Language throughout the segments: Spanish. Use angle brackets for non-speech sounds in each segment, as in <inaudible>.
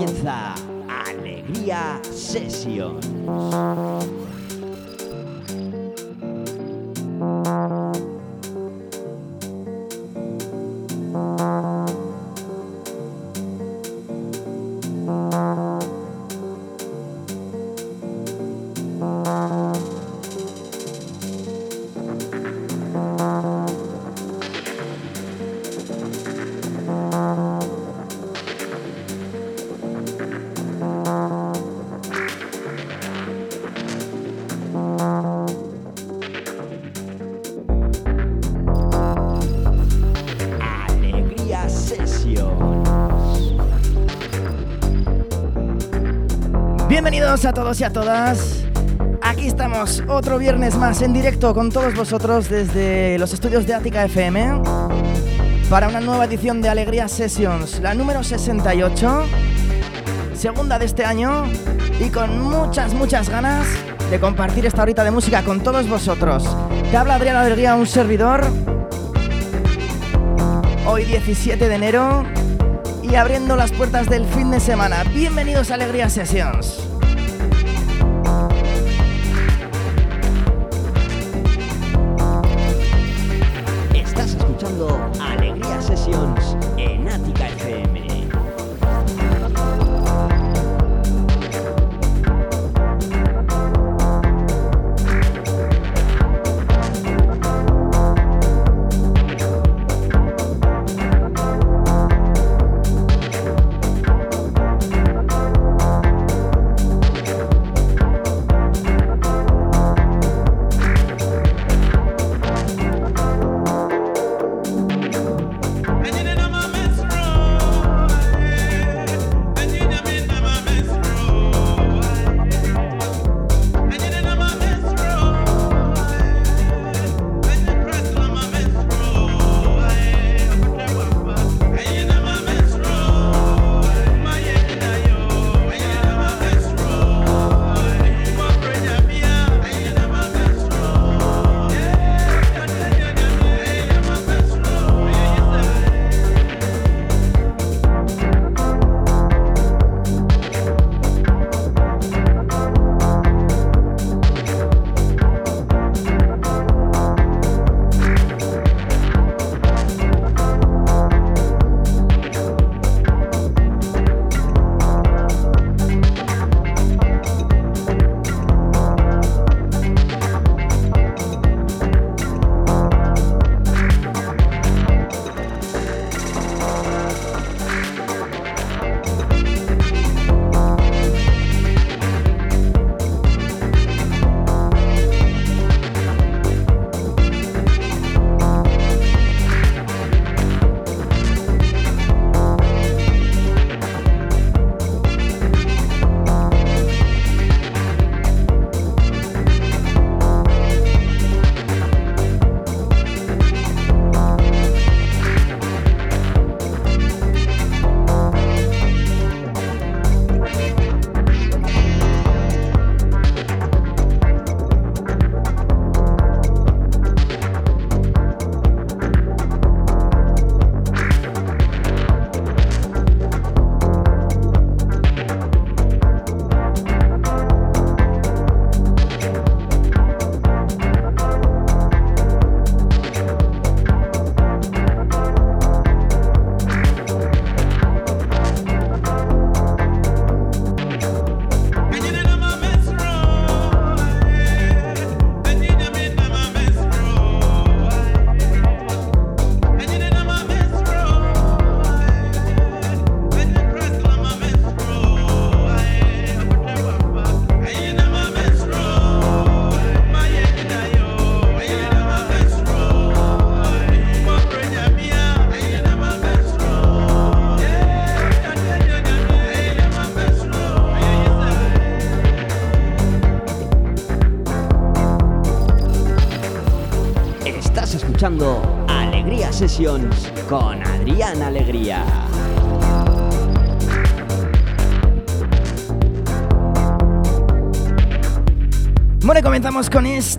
comienza Alegría Session. Y a todas. Aquí estamos otro viernes más en directo con todos vosotros desde los estudios de Ática FM para una nueva edición de Alegría Sessions, la número 68, segunda de este año y con muchas, muchas ganas de compartir esta horita de música con todos vosotros. Te habla Adrián Alegría, un servidor. Hoy 17 de enero y abriendo las puertas del fin de semana. Bienvenidos a Alegría Sessions.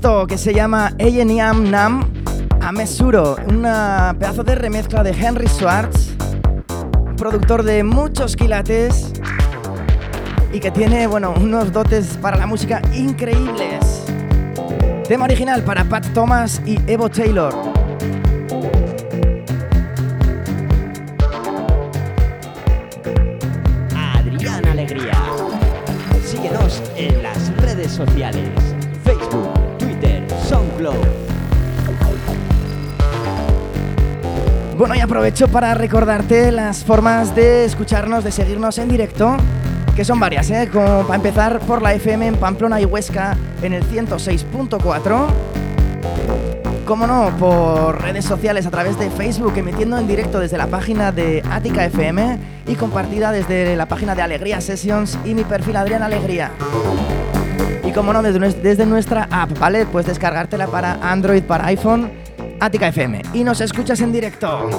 Que se llama Eyeniam Nam Amesuro, una pedazo de remezcla de Henry Schwartz, un productor de muchos quilates y que tiene, bueno, unos dotes para la música increíbles. Tema original para Pat Thomas y Evo Taylor. Adrián Alegría. Síguenos en las redes sociales. Bueno, y aprovecho para recordarte las formas de escucharnos, de seguirnos en directo que son varias, ¿eh? Como para empezar por la FM en Pamplona y Huesca en el 106.4. Como no, por redes sociales a través de Facebook, emitiendo en directo desde la página de Ática FM y compartida desde la página de Alegría Sessions y mi perfil Adrián Alegría. Y como no, desde, nuestra app, ¿vale? Puedes descargártela para Android, para iPhone, Ática FM. Y nos escuchas en directo.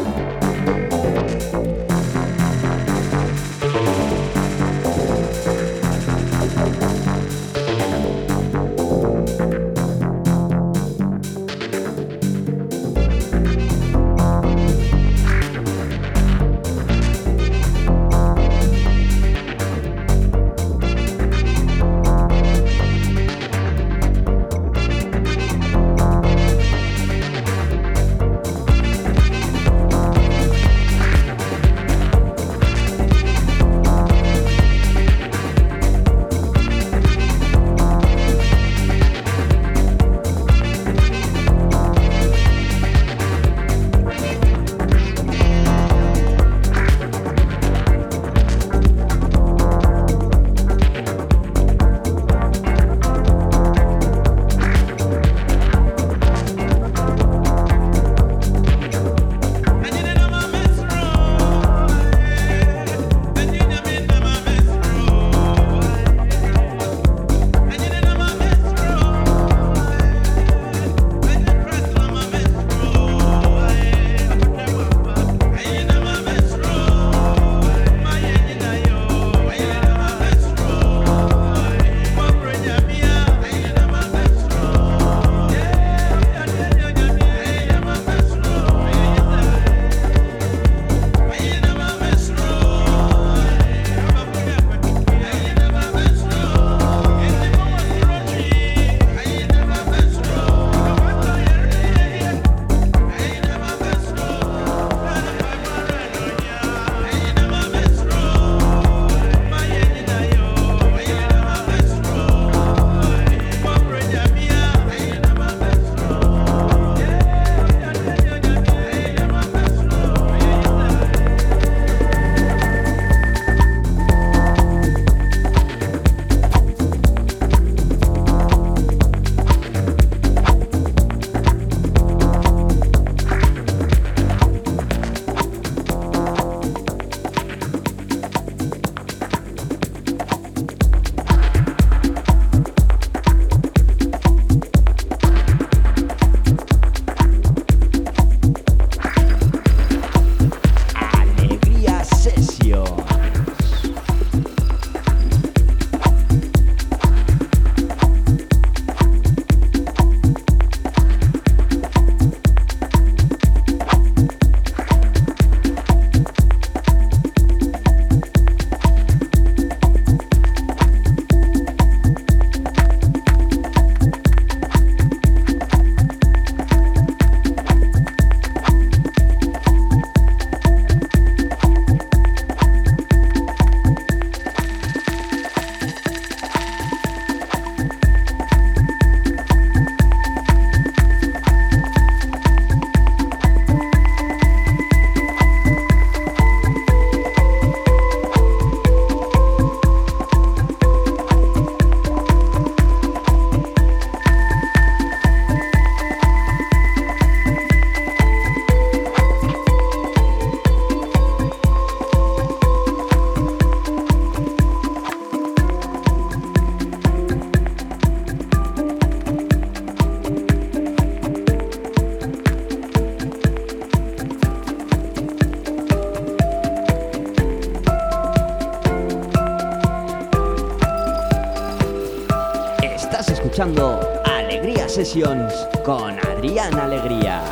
Con Adrián Alegría.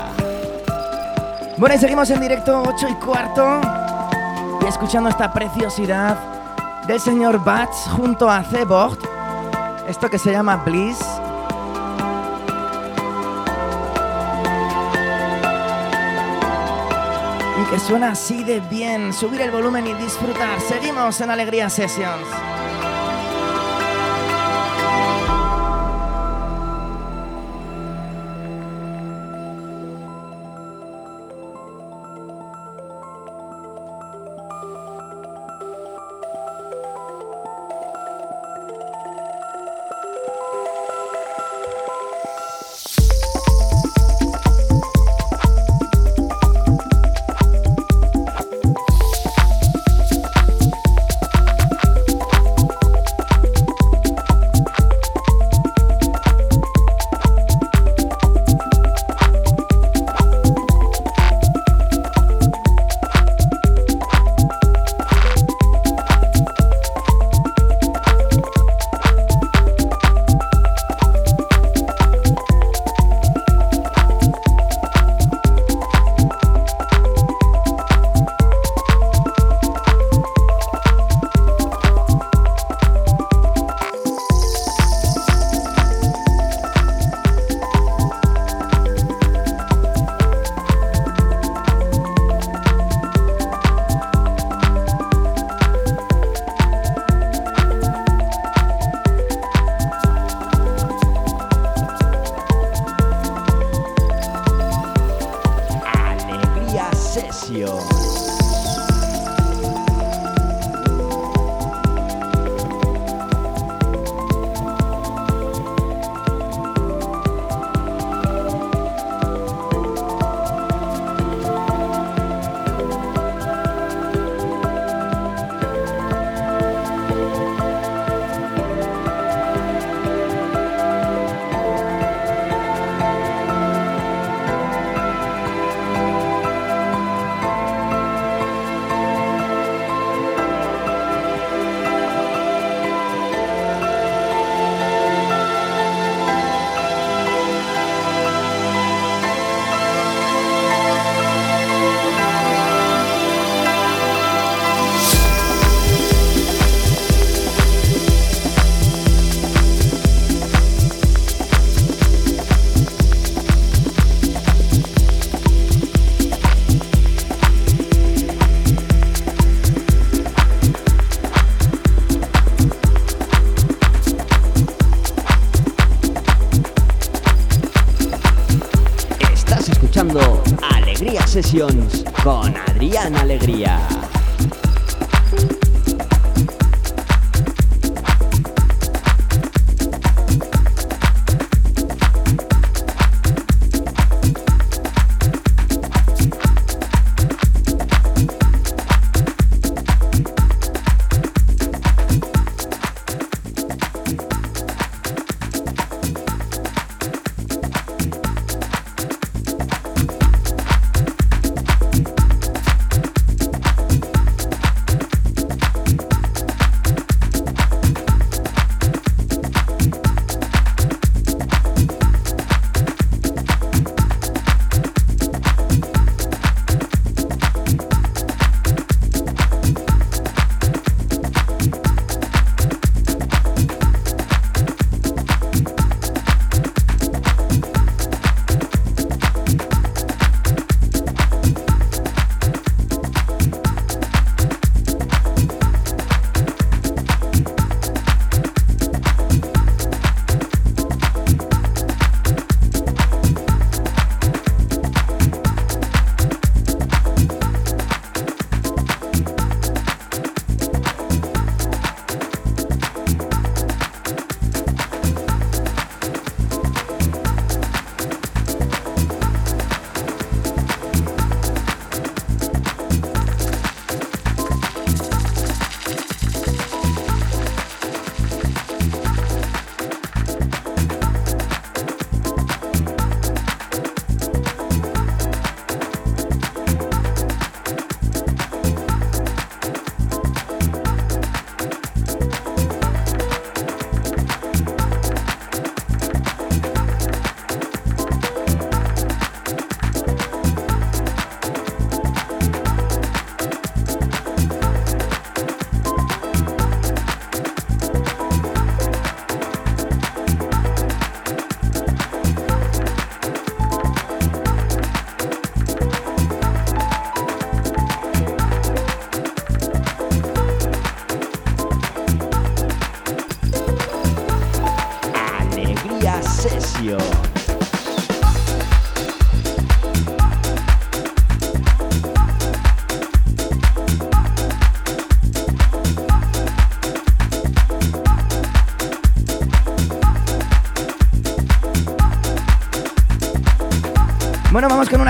Bueno, y seguimos en directo 8 y cuarto y escuchando esta preciosidad del señor Bats junto a Cebord. Esto que se llama Bliss. Y que suena así de bien. Subir el volumen y disfrutar. Seguimos en Alegría Sessions.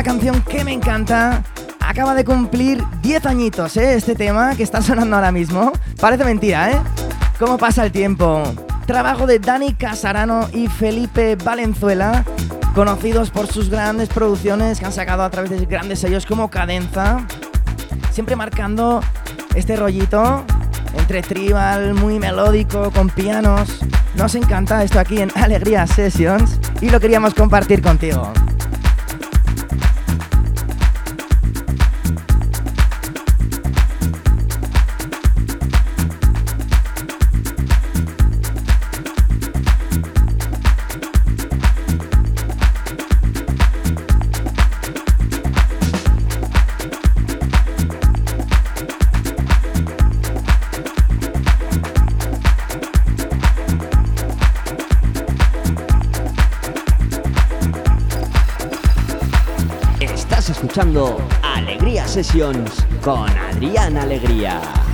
Canción que me encanta. Acaba de cumplir 10 añitos, ¿eh? Este tema que está sonando ahora mismo. Parece mentira, ¿eh? ¿Cómo pasa el tiempo? Trabajo de Dani Casarano y Felipe Valenzuela, conocidos por sus grandes producciones que han sacado a través de grandes sellos como Cadenza, siempre marcando este rollito entre tribal, muy melódico, con pianos. Nos encanta esto aquí en Alegría Sessions y lo queríamos compartir contigo. Con Adrián Alegría.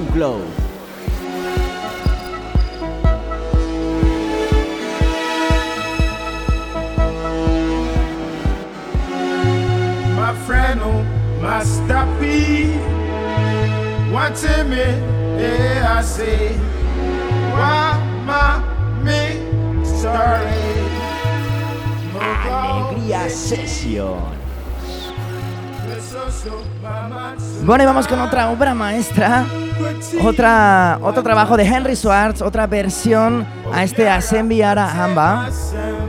SoundCloud. My friend, oh, my stoppy. What's me? Yeah, eh, I say, why my me sorry? Alegría Session. Bueno, y vamos con otra obra maestra. Otra, otro trabajo de Henry Swartz, otra versión a este Assembly Ara Hamba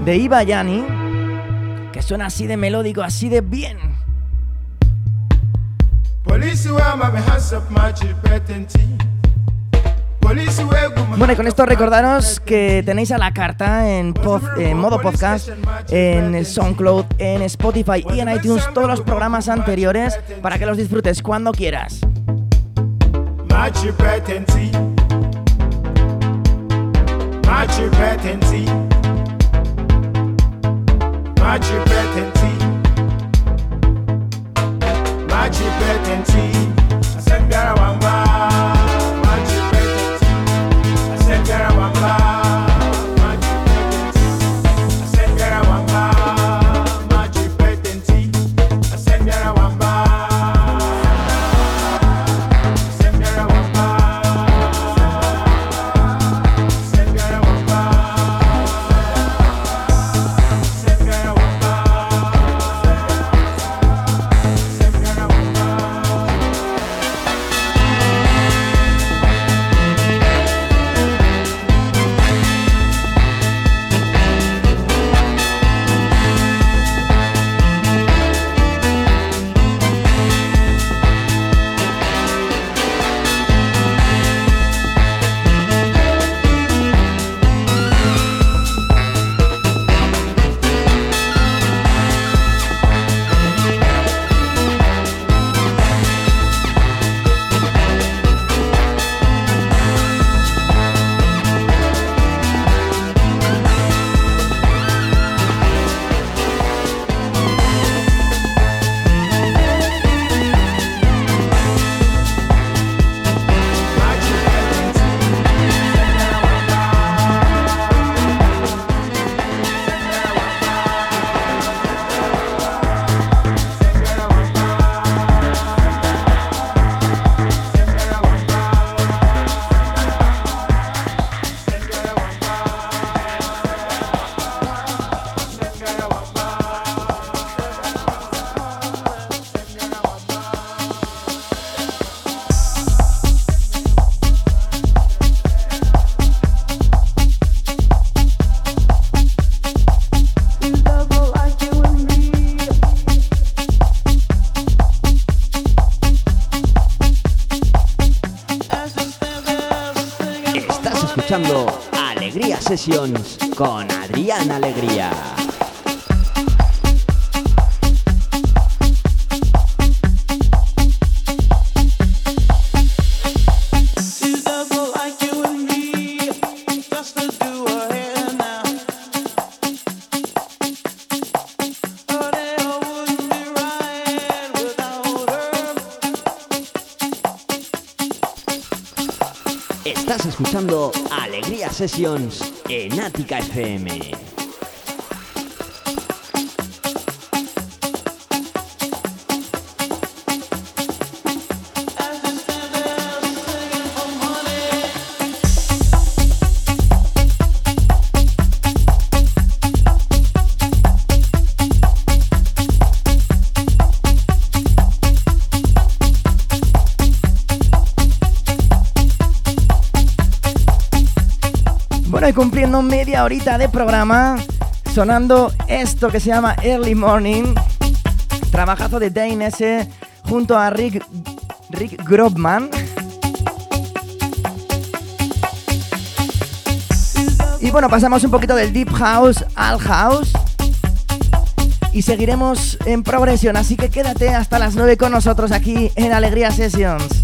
de Iba Yani, que suena así de melódico, así de bien. Bueno, y con esto recordaros que tenéis a la carta en, modo podcast, en SoundCloud, en Spotify y en iTunes todos los programas anteriores para que los disfrutes cuando quieras. Con Adrián Alegría. Escuchando Alegría Sessions en Ática FM. Media horita de programa, sonando esto que se llama Early Morning, trabajazo de Dane S junto a Rick, Rick Grobman. Y bueno, pasamos un poquito del Deep House al House. Y seguiremos en progresión, así que quédate hasta las 9 con nosotros aquí en Alegría Sessions.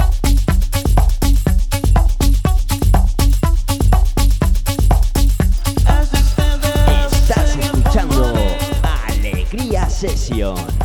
Alegría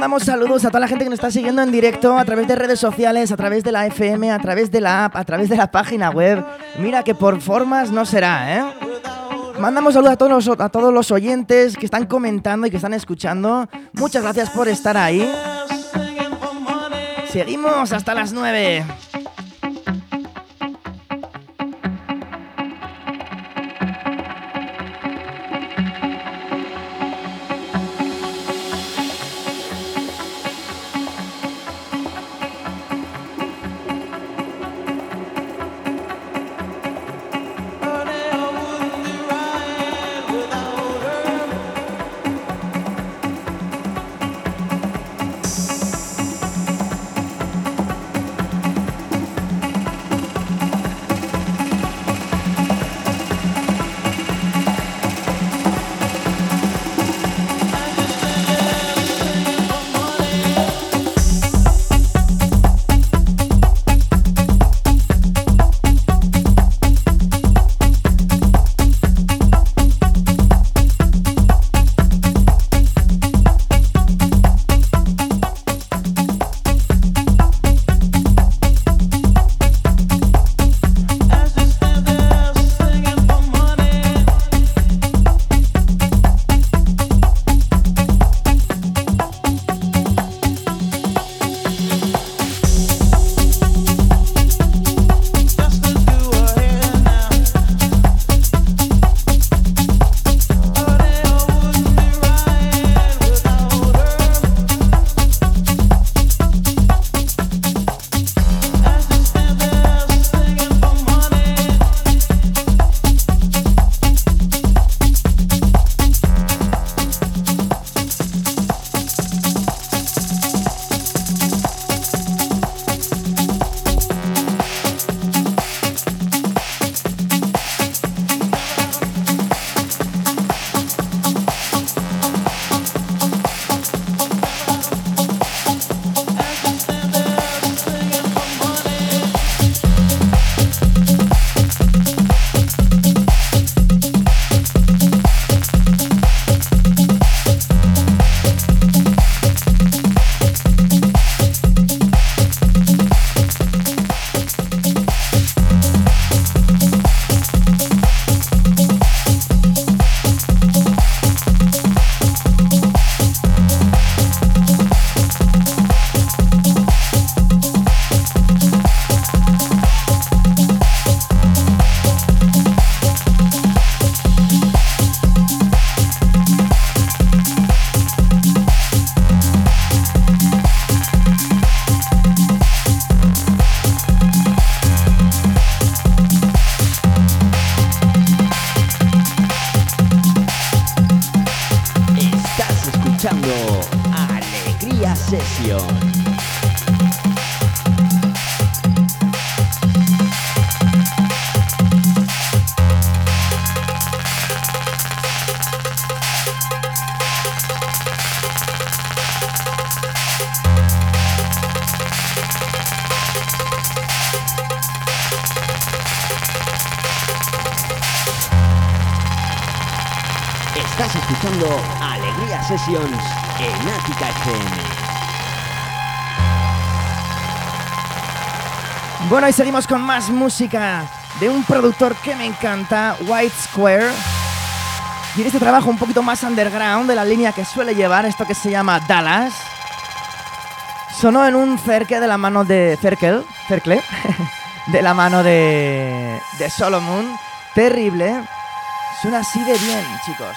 mandamos saludos a toda la gente que nos está siguiendo en directo a través de redes sociales, a través de la FM, a través de la app, a través de la página web. Mira que por formas no será, ¿eh? Mandamos saludos a todos, los, a todos los oyentes que están comentando y que están escuchando. Muchas gracias por estar ahí. Seguimos hasta las 9. Y seguimos con más música de un productor que me encanta, White Square. Y en este trabajo un poquito más underground de la línea que suele llevar, esto que se llama Dallas. Sonó en un cerque de la mano de Cercle, Cercle <laughs> de la mano de, de Solomon. Terrible. Suena así de bien, chicos.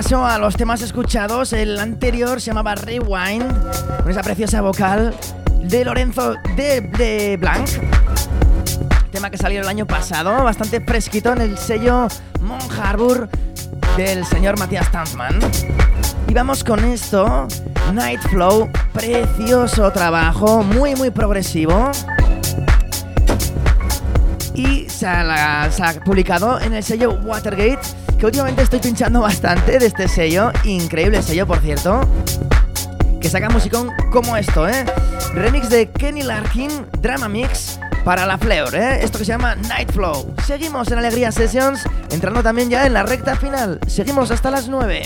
Repaso a los temas escuchados. El anterior se llamaba Rewind, con esa preciosa vocal de Lorenzo de, de Blanc. Tema que salió el año pasado, bastante fresquito en el sello Mon Harbour del señor Matías Tanzman. Y vamos con esto, Night Flow, precioso trabajo, muy muy progresivo. Y se ha, se ha publicado en el sello Watergate, que últimamente estoy pinchando bastante de este sello, increíble sello por cierto, que saca musicón como esto, ¿eh? Remix de Kenny Larkin, Drama Mix, para la Fleur, ¿eh? Esto que se llama Night Flow. Seguimos en Alegría Sessions, entrando también ya en la recta final. Seguimos hasta las 9.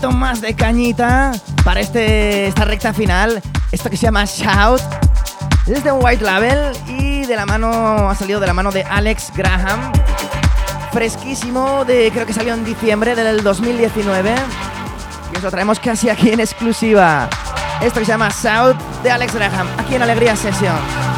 Poquito más de cañita para este, esta recta final. Esto que se llama Shout. Es de White Label y de la mano ha salido de la mano de Alex Graham. Fresquísimo de creo que salió en diciembre del 2019. Y os lo traemos casi aquí en exclusiva. Esto que se llama Shout de Alex Graham, aquí en Alegría Session.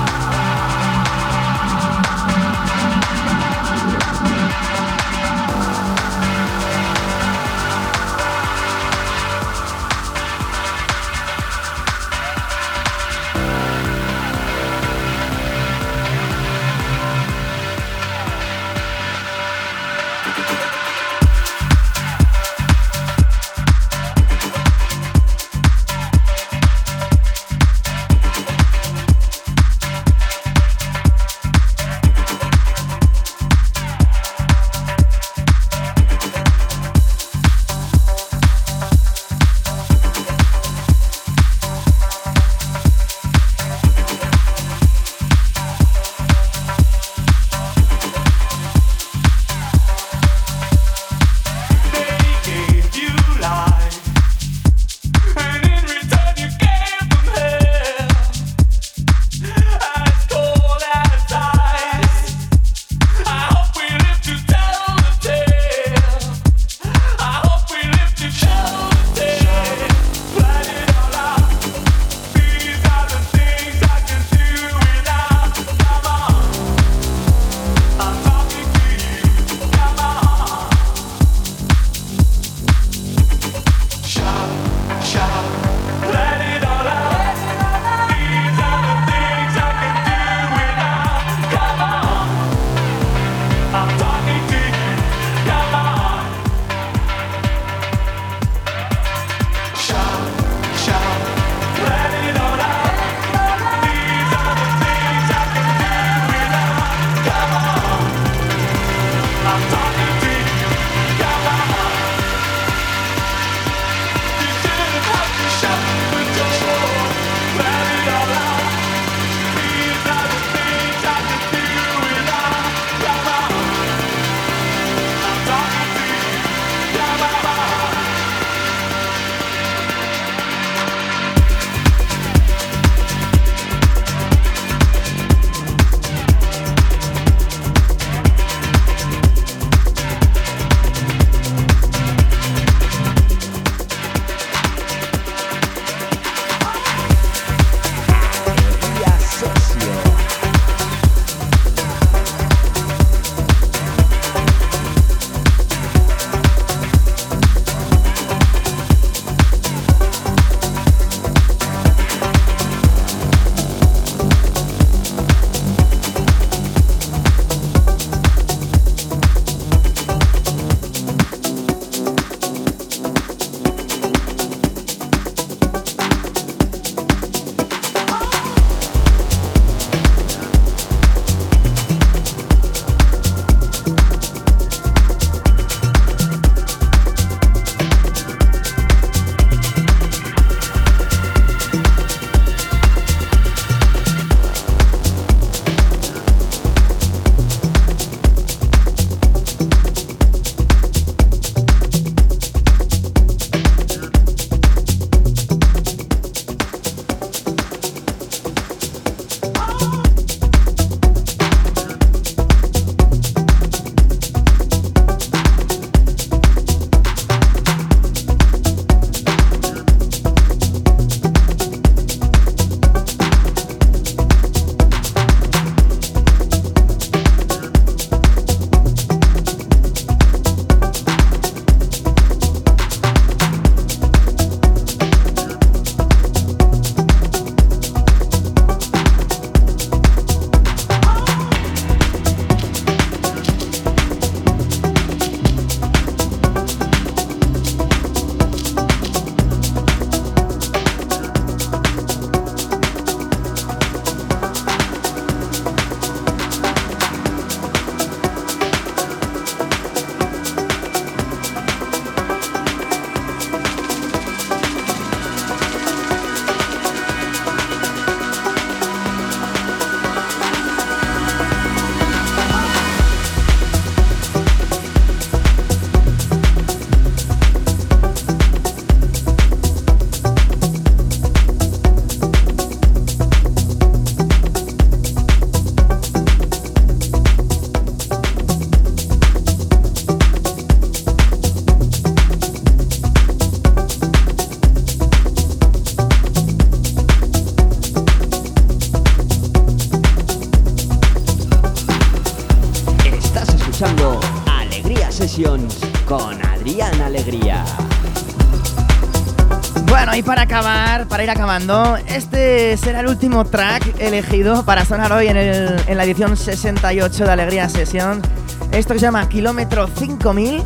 Este será el último track elegido para sonar hoy en, en la edición 68 de Alegría Session. Esto se llama Kilómetro 5000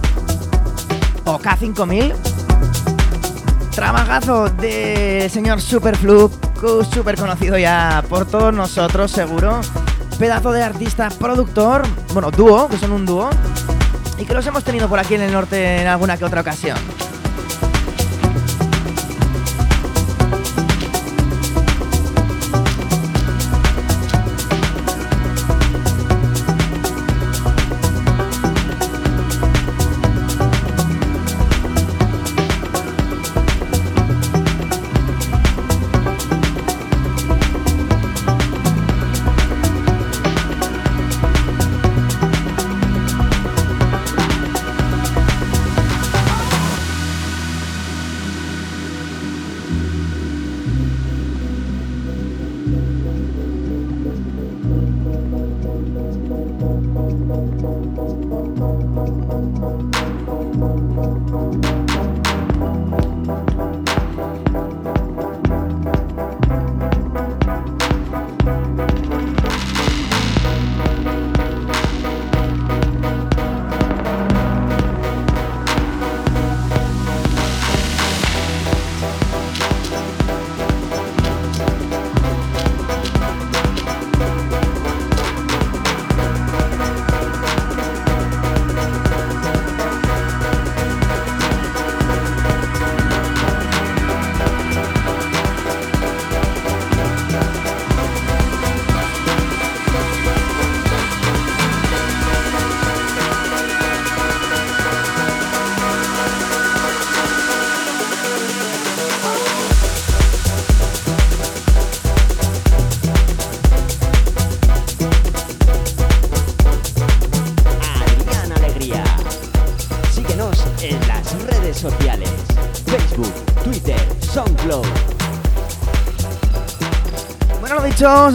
o K5000. Trabajazo del señor Superflu, súper conocido ya por todos nosotros, seguro. Pedazo de artista productor, bueno, dúo, que son un dúo, y que los hemos tenido por aquí en el norte en alguna que otra ocasión.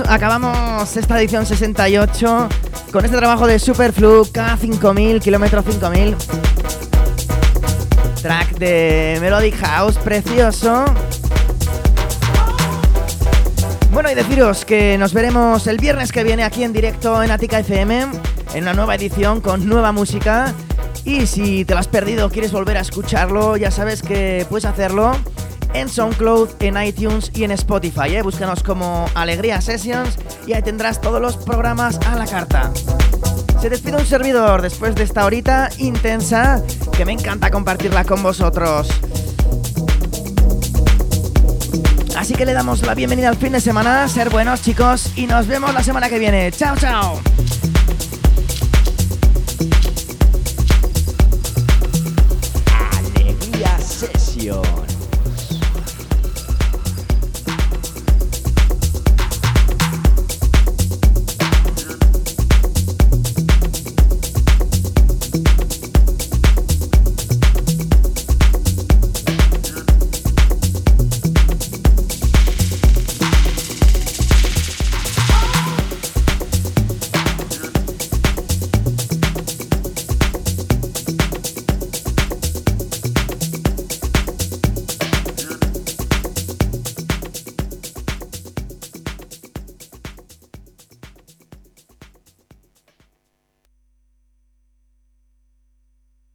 Acabamos esta edición 68 con este trabajo de Superflu K5000, kilómetro 5000. Track de Melodic House, precioso. Bueno, y deciros que nos veremos el viernes que viene aquí en directo en Atica FM, en una nueva edición con nueva música. Y si te lo has perdido, quieres volver a escucharlo, ya sabes que puedes hacerlo en SoundCloud, en iTunes y en Spotify. ¿eh? Búscanos como Alegría Sessions y ahí tendrás todos los programas a la carta. Se despide un servidor después de esta horita intensa que me encanta compartirla con vosotros. Así que le damos la bienvenida al fin de semana, ser buenos chicos y nos vemos la semana que viene. Chao, chao.